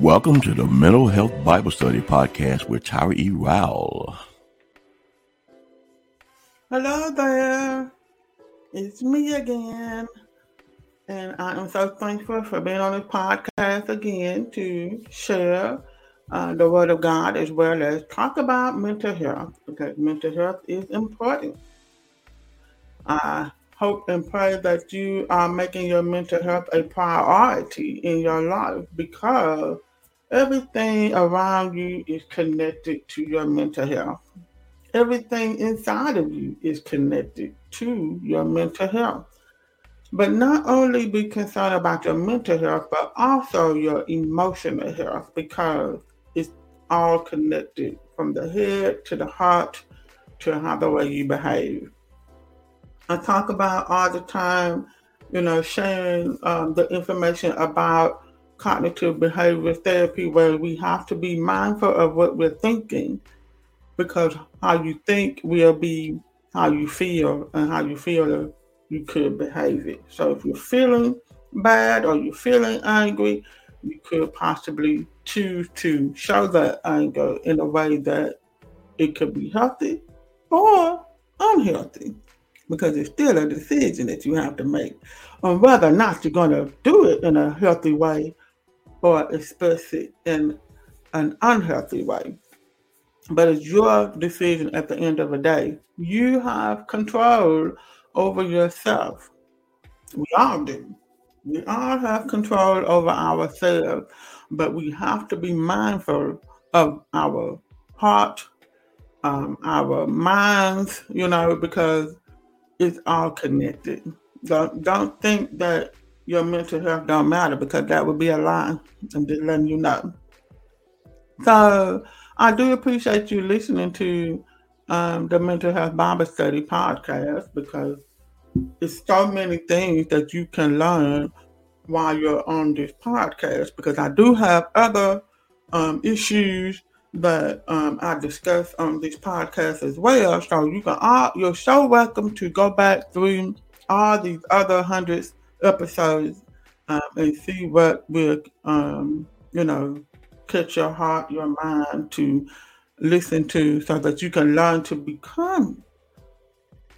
Welcome to the Mental Health Bible Study Podcast with Tyra E. Rowell. Hello there. It's me again. And I am so thankful for being on this podcast again to share uh, the Word of God as well as talk about mental health because mental health is important. I hope and pray that you are making your mental health a priority in your life because everything around you is connected to your mental health. Everything inside of you is connected to your mental health. But not only be concerned about your mental health, but also your emotional health because it's all connected from the head to the heart to how the way you behave. I talk about all the time, you know, sharing um, the information about cognitive behavior therapy where we have to be mindful of what we're thinking because how you think will be how you feel and how you feel uh, you could behave it. So if you're feeling bad or you're feeling angry, you could possibly choose to show that anger in a way that it could be healthy or unhealthy because it's still a decision that you have to make on whether or not you're going to do it in a healthy way or express it in an unhealthy way. But it's your decision at the end of the day. You have control over yourself. We all do. We all have control over ourselves, but we have to be mindful of our heart, um, our minds, you know, because it's all connected. Don't, don't think that your mental health don't matter because that would be a lie. I'm just letting you know. So I do appreciate you listening to um, the Mental Health Bible Study podcast because there's so many things that you can learn while you're on this podcast. Because I do have other um, issues that um, I discuss on this podcast as well. So you can all you're so welcome to go back through all these other hundreds episodes um, and see what will, um, you know, catch your heart, your mind to listen to so that you can learn to become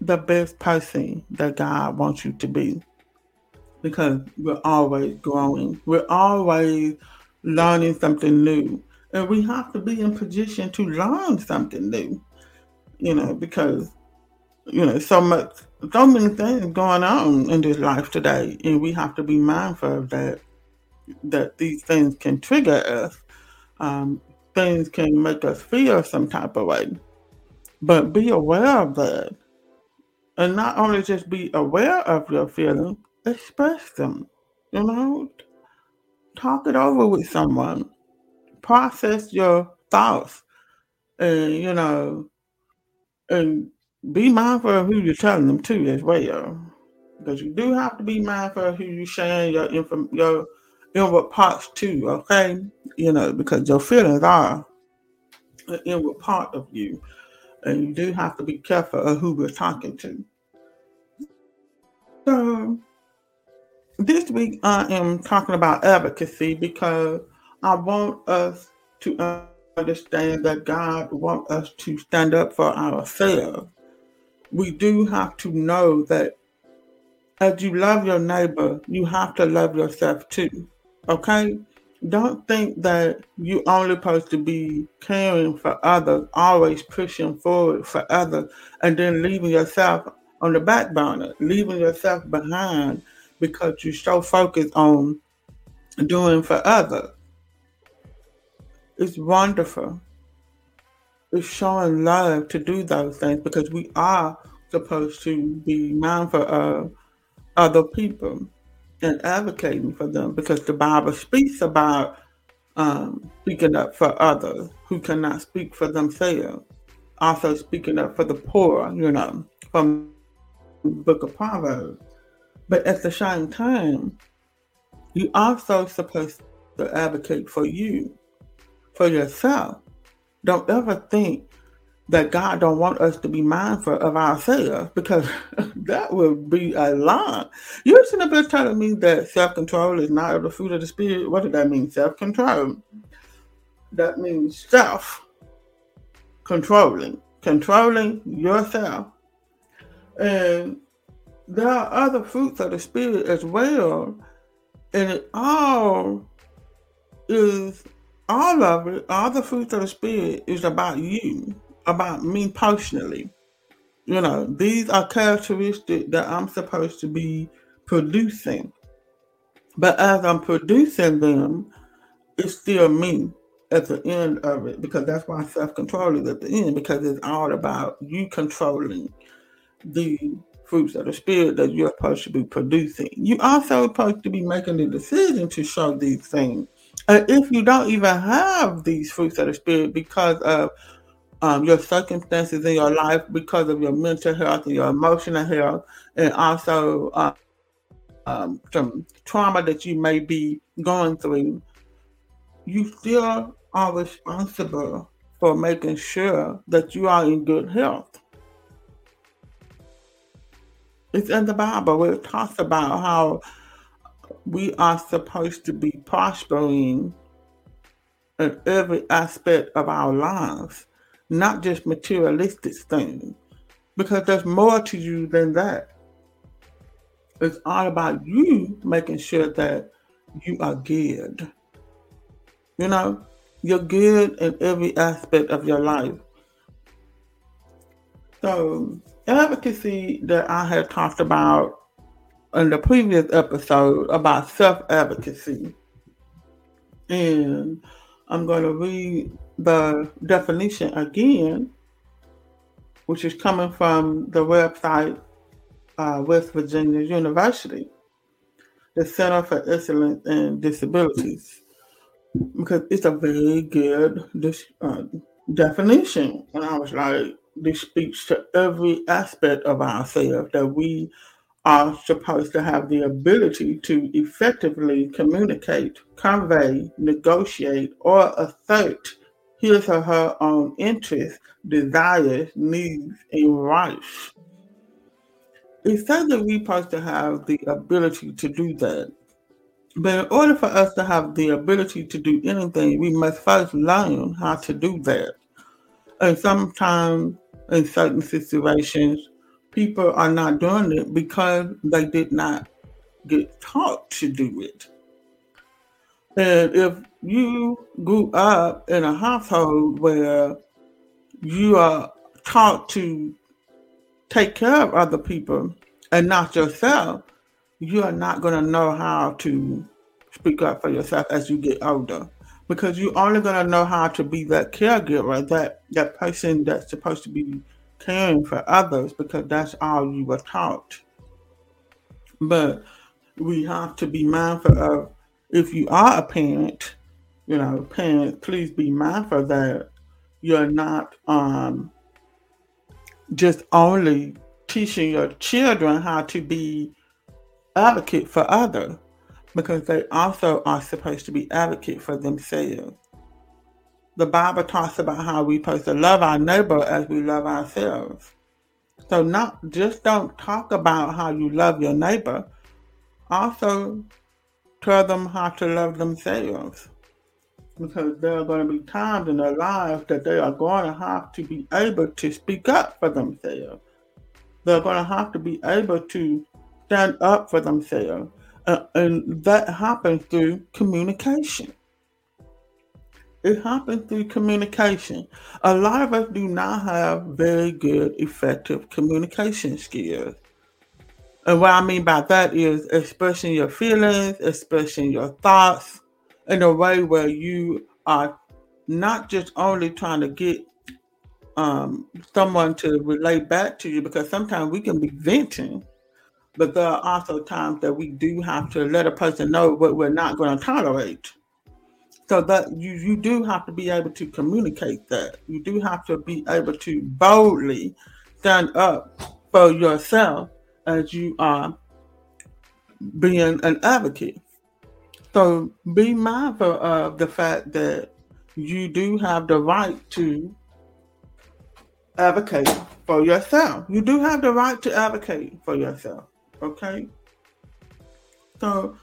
the best person that God wants you to be. Because we're always growing, we're always learning something new. And we have to be in position to learn something new, you know, because, you know, so much so many things going on in this life today, and we have to be mindful of that. That these things can trigger us. Um, things can make us feel some type of way, but be aware of that, and not only just be aware of your feelings, express them. You know, talk it over with someone, process your thoughts, and you know, and be mindful of who you're telling them to as well. Because you do have to be mindful of who you're sharing your info, your inward parts to, okay? You know, because your feelings are an inward part of you. And you do have to be careful of who we're talking to. So this week I am talking about advocacy because I want us to understand that God wants us to stand up for ourselves we do have to know that as you love your neighbor, you have to love yourself too. Okay? Don't think that you only supposed to be caring for others, always pushing forward for others, and then leaving yourself on the back burner, leaving yourself behind because you're so focused on doing for others. It's wonderful is showing love to do those things because we are supposed to be mindful of other people and advocating for them because the Bible speaks about um, speaking up for others who cannot speak for themselves. Also speaking up for the poor, you know, from the book of Proverbs. But at the same time, you also supposed to advocate for you, for yourself don't ever think that God don't want us to be mindful of ourselves because that would be a lie. You're sitting up there telling me that self-control is not the fruit of the spirit. What does that mean? Self-control. That means self-controlling, controlling yourself. And there are other fruits of the spirit as well. And it all is all of it, all the fruits of the spirit is about you about me personally. You know, these are characteristics that I'm supposed to be producing. But as I'm producing them, it's still me at the end of it because that's why self control is at the end because it's all about you controlling the fruits of the spirit that you're supposed to be producing. You also supposed to be making the decision to show these things. And if you don't even have these fruits of the spirit because of um, your circumstances in your life because of your mental health and your emotional health, and also uh, um, some trauma that you may be going through, you still are responsible for making sure that you are in good health. It's in the Bible where it talks about how we are supposed to be prospering in every aspect of our lives not just materialistic things, because there's more to you than that. It's all about you making sure that you are good. You know, you're good in every aspect of your life. So, advocacy that I had talked about in the previous episode about self advocacy. And I'm going to read the definition again, which is coming from the website uh, West Virginia University, the Center for Excellence in Disabilities, because it's a very good uh, definition. And I was like, this speaks to every aspect of ourselves that we are supposed to have the ability to effectively communicate, convey, negotiate, or assert his or her own interests, desires, needs, and rights. It says that we're supposed to have the ability to do that. But in order for us to have the ability to do anything, we must first learn how to do that. And sometimes, in certain situations, people are not doing it because they did not get taught to do it. And if you grew up in a household where you are taught to take care of other people and not yourself, you are not going to know how to speak up for yourself as you get older because you're only going to know how to be that caregiver, that, that person that's supposed to be caring for others because that's all you were taught. But we have to be mindful of if you are a parent, you know, parents, please be mindful that you're not um, just only teaching your children how to be advocate for others, because they also are supposed to be advocate for themselves. The Bible talks about how we're supposed to love our neighbor as we love ourselves. So not just don't talk about how you love your neighbor, also tell them how to love themselves. Because there are going to be times in their lives that they are going to have to be able to speak up for themselves. They're going to have to be able to stand up for themselves. Uh, and that happens through communication. It happens through communication. A lot of us do not have very good, effective communication skills. And what I mean by that is expressing your feelings, expressing your thoughts in a way where you are not just only trying to get um, someone to relate back to you, because sometimes we can be venting, but there are also times that we do have to let a person know what we're not going to tolerate. So that you you do have to be able to communicate that. You do have to be able to boldly stand up for yourself as you are being an advocate. So be mindful of the fact that you do have the right to advocate for yourself. You do have the right to advocate for yourself. Okay? So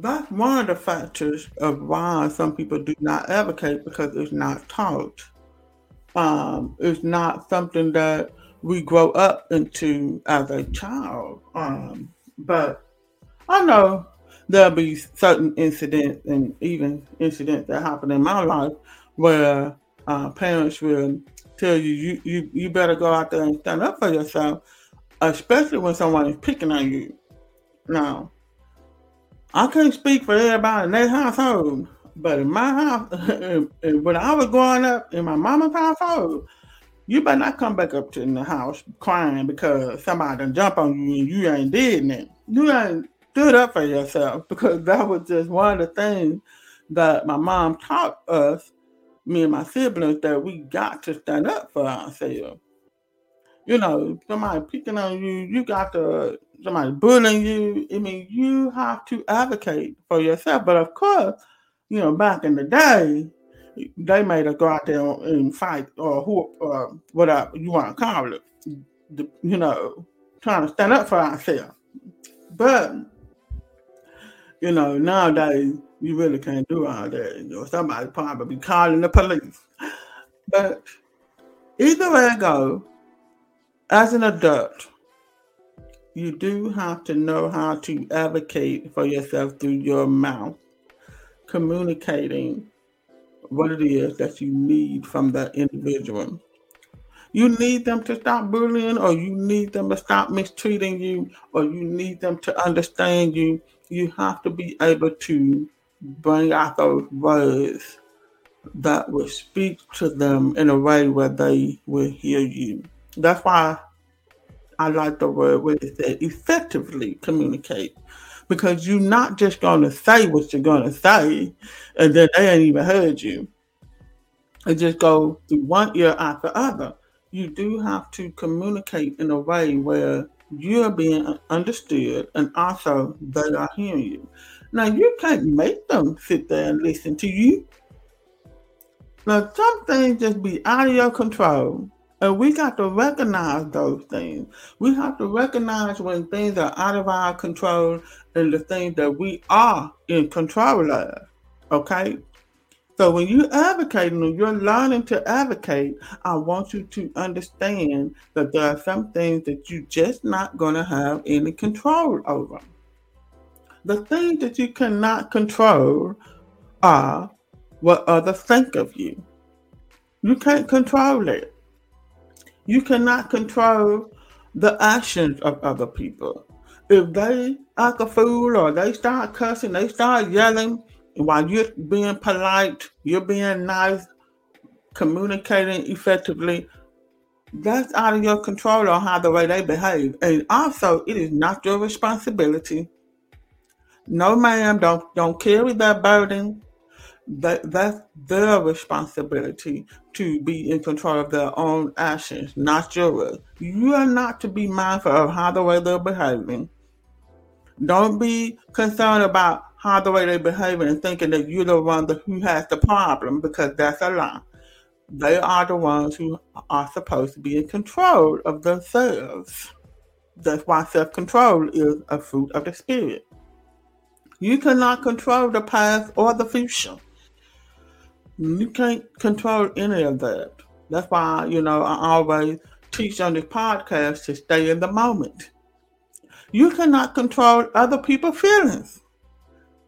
that's one of the factors of why some people do not advocate because it's not taught. Um, it's not something that we grow up into as a child. Um, but I know there'll be certain incidents and even incidents that happen in my life where uh, parents will tell you, you you you better go out there and stand up for yourself, especially when someone is picking on you. Now, I can't speak for everybody in that household, but in my house, when I was growing up in my mama's household, you better not come back up to the house crying because somebody done jump on you and you ain't did nothing. You ain't stood up for yourself because that was just one of the things that my mom taught us, me and my siblings, that we got to stand up for ourselves. You know, somebody picking on you, you got to somebody bullying you. I mean, you have to advocate for yourself. But of course, you know, back in the day, they made us go out there and fight or who or whatever you want to call it. You know, trying to stand up for ourselves. But you know, nowadays you really can't do all that. You know, somebody probably be calling the police. But either way I go, as an adult, you do have to know how to advocate for yourself through your mouth, communicating what it is that you need from that individual. You need them to stop bullying, or you need them to stop mistreating you, or you need them to understand you. You have to be able to bring out those words that will speak to them in a way where they will hear you. That's why I like the word where it said effectively communicate. Because you're not just gonna say what you're gonna say and then they ain't even heard you. It just go through one ear after other. You do have to communicate in a way where you're being understood and also they are hearing you. Now you can't make them sit there and listen to you. Now some things just be out of your control and we got to recognize those things. We have to recognize when things are out of our control and the things that we are in control of. Okay? So when you're advocating and you're learning to advocate, I want you to understand that there are some things that you're just not going to have any control over. The things that you cannot control are what others think of you. You can't control it. You cannot control the actions of other people. If they act a fool or they start cussing, they start yelling while you're being polite, you're being nice, communicating effectively, that's out of your control on how the way they behave. And also, it is not your responsibility. No, ma'am, don't don't carry that burden that that's their responsibility to be in control of their own actions, not yours. You are not to be mindful of how the way they're behaving. Don't be concerned about how the way they're behaving and thinking that you're the one who has the problem because that's a lie. They are the ones who are supposed to be in control of themselves. That's why self control is a fruit of the Spirit. You cannot control the past or the future. You can't control any of that. That's why, you know, I always teach on this podcast to stay in the moment. You cannot control other people's feelings.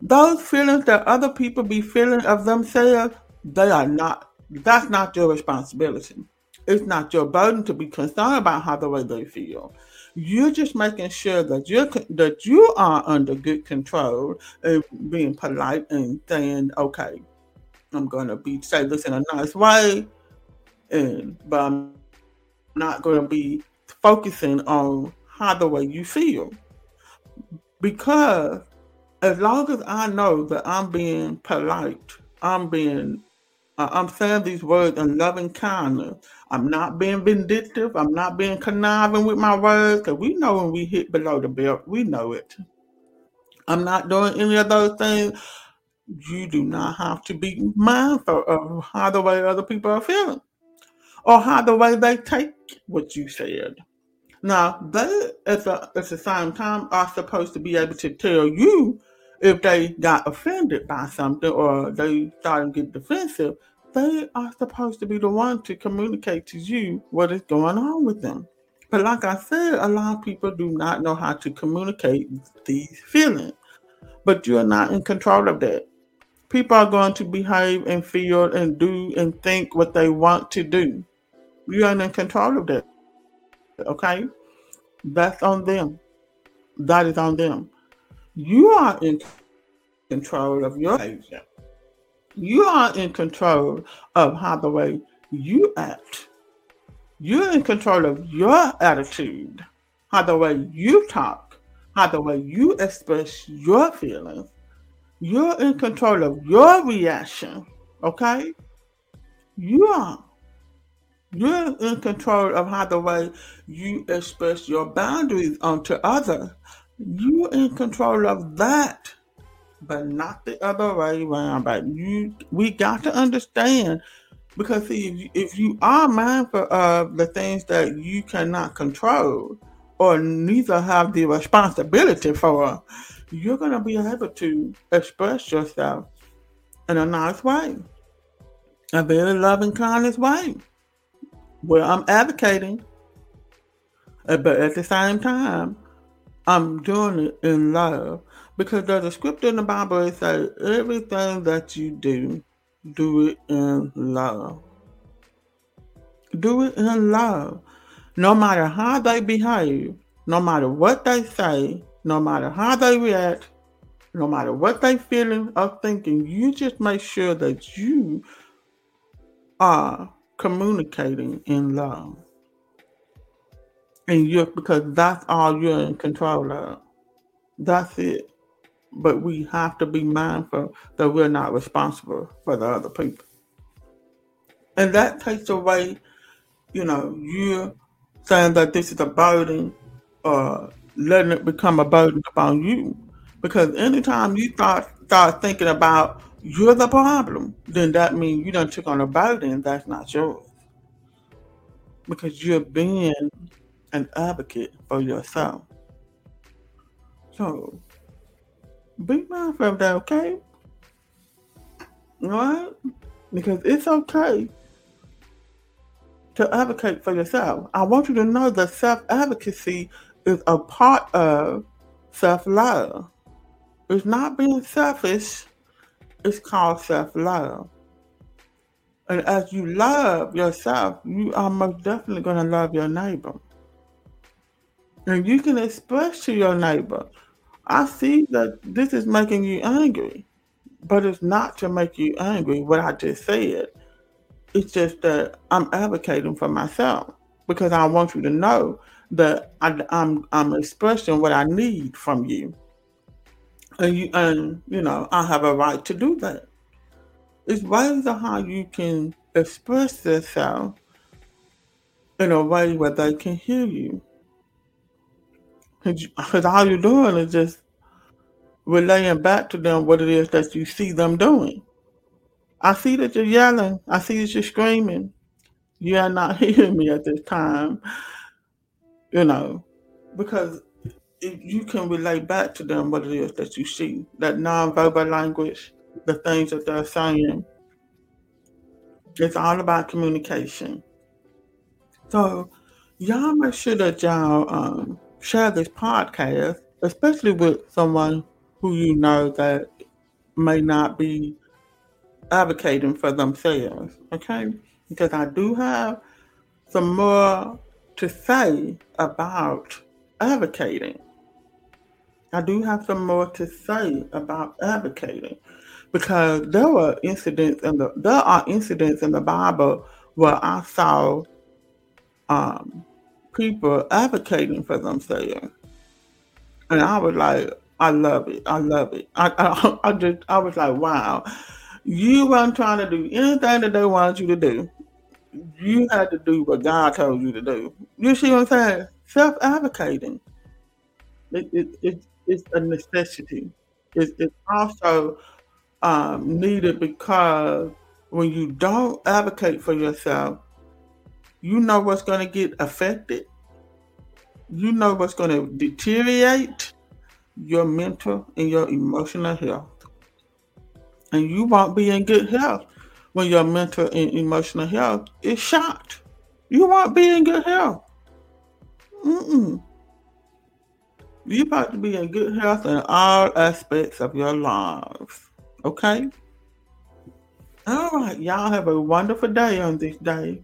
Those feelings that other people be feeling of themselves, they are not, that's not your responsibility. It's not your burden to be concerned about how the way they feel. You're just making sure that you're that you are under good control and being polite and saying, okay, I'm gonna be this in a nice way, and but I'm not gonna be focusing on how the way you feel because as long as I know that I'm being polite, I'm being uh, I'm saying these words in loving kindness. I'm not being vindictive. I'm not being conniving with my words because we know when we hit below the belt, we know it. I'm not doing any of those things you do not have to be mindful of how the way other people are feeling. or how the way they take what you said. Now, they at the, at the same time are supposed to be able to tell you if they got offended by something or they started to get defensive. They are supposed to be the one to communicate to you what is going on with them. But like I said, a lot of people do not know how to communicate these feelings. But you're not in control of that. People are going to behave and feel and do and think what they want to do. You are in control of that. Okay? That's on them. That is on them. You are in control of your behavior. You are in control of how the way you act. You're in control of your attitude, how the way you talk, how the way you express your feelings. You're in control of your reaction, okay? You are. You're in control of how the way you express your boundaries onto others. You're in control of that, but not the other way around. But you, we got to understand because see, if you, if you are mindful of the things that you cannot control or neither have the responsibility for, you're going to be able to express yourself in a nice way, a very loving, kindness way. Where I'm advocating, uh, but at the same time, I'm doing it in love because there's a scripture in the Bible that says everything that you do do it in love. Do it in love. No matter how they behave, no matter what they say, no matter how they react, no matter what they feeling or thinking, you just make sure that you are communicating in love. And you're because that's all you're in control of. That's it. But we have to be mindful that we're not responsible for the other people. And that takes away, you know, you saying that this is a burden or letting it become a burden upon you. Because anytime you start start thinking about you're the problem, then that means you don't took on a burden that's not yours. Because you're being an advocate for yourself. So be mindful of that, okay? Alright? Because it's okay to advocate for yourself. I want you to know that self advocacy is a part of self love. It's not being selfish, it's called self love. And as you love yourself, you are most definitely going to love your neighbor. And you can express to your neighbor I see that this is making you angry, but it's not to make you angry, what I just said. It's just that I'm advocating for myself because I want you to know that I, I'm I'm expressing what I need from you, and you and you know I have a right to do that. It's ways of how you can express yourself in a way where they can hear you. Because all you're doing is just relaying back to them what it is that you see them doing. I see that you're yelling. I see that you're screaming. You are not hearing me at this time. You know, because you can relate back to them what it is that you see, that nonverbal language, the things that they're saying. It's all about communication. So y'all make sure that y'all um, share this podcast, especially with someone who you know that may not be advocating for themselves. Okay? Because I do have some more to say about advocating. I do have some more to say about advocating because there were incidents in the there are incidents in the Bible where I saw um, people advocating for themselves. And I was like, I love it. I love it. I, I, I just, I was like, wow. You weren't trying to do anything that they wanted you to do. You had to do what God told you to do. You see what I'm saying? Self advocating. It, it, it, it's a necessity. It, it's also um, needed because when you don't advocate for yourself, you know what's going to get affected. You know what's going to deteriorate your mental and your emotional health. And you won't be in good health when your mental and emotional health is shot. You won't be in good health. Mm-mm. You're about to be in good health in all aspects of your lives. Okay? All right. Y'all have a wonderful day on this day.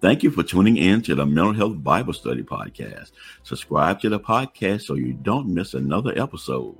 Thank you for tuning in to the Mental Health Bible Study Podcast. Subscribe to the podcast so you don't miss another episode.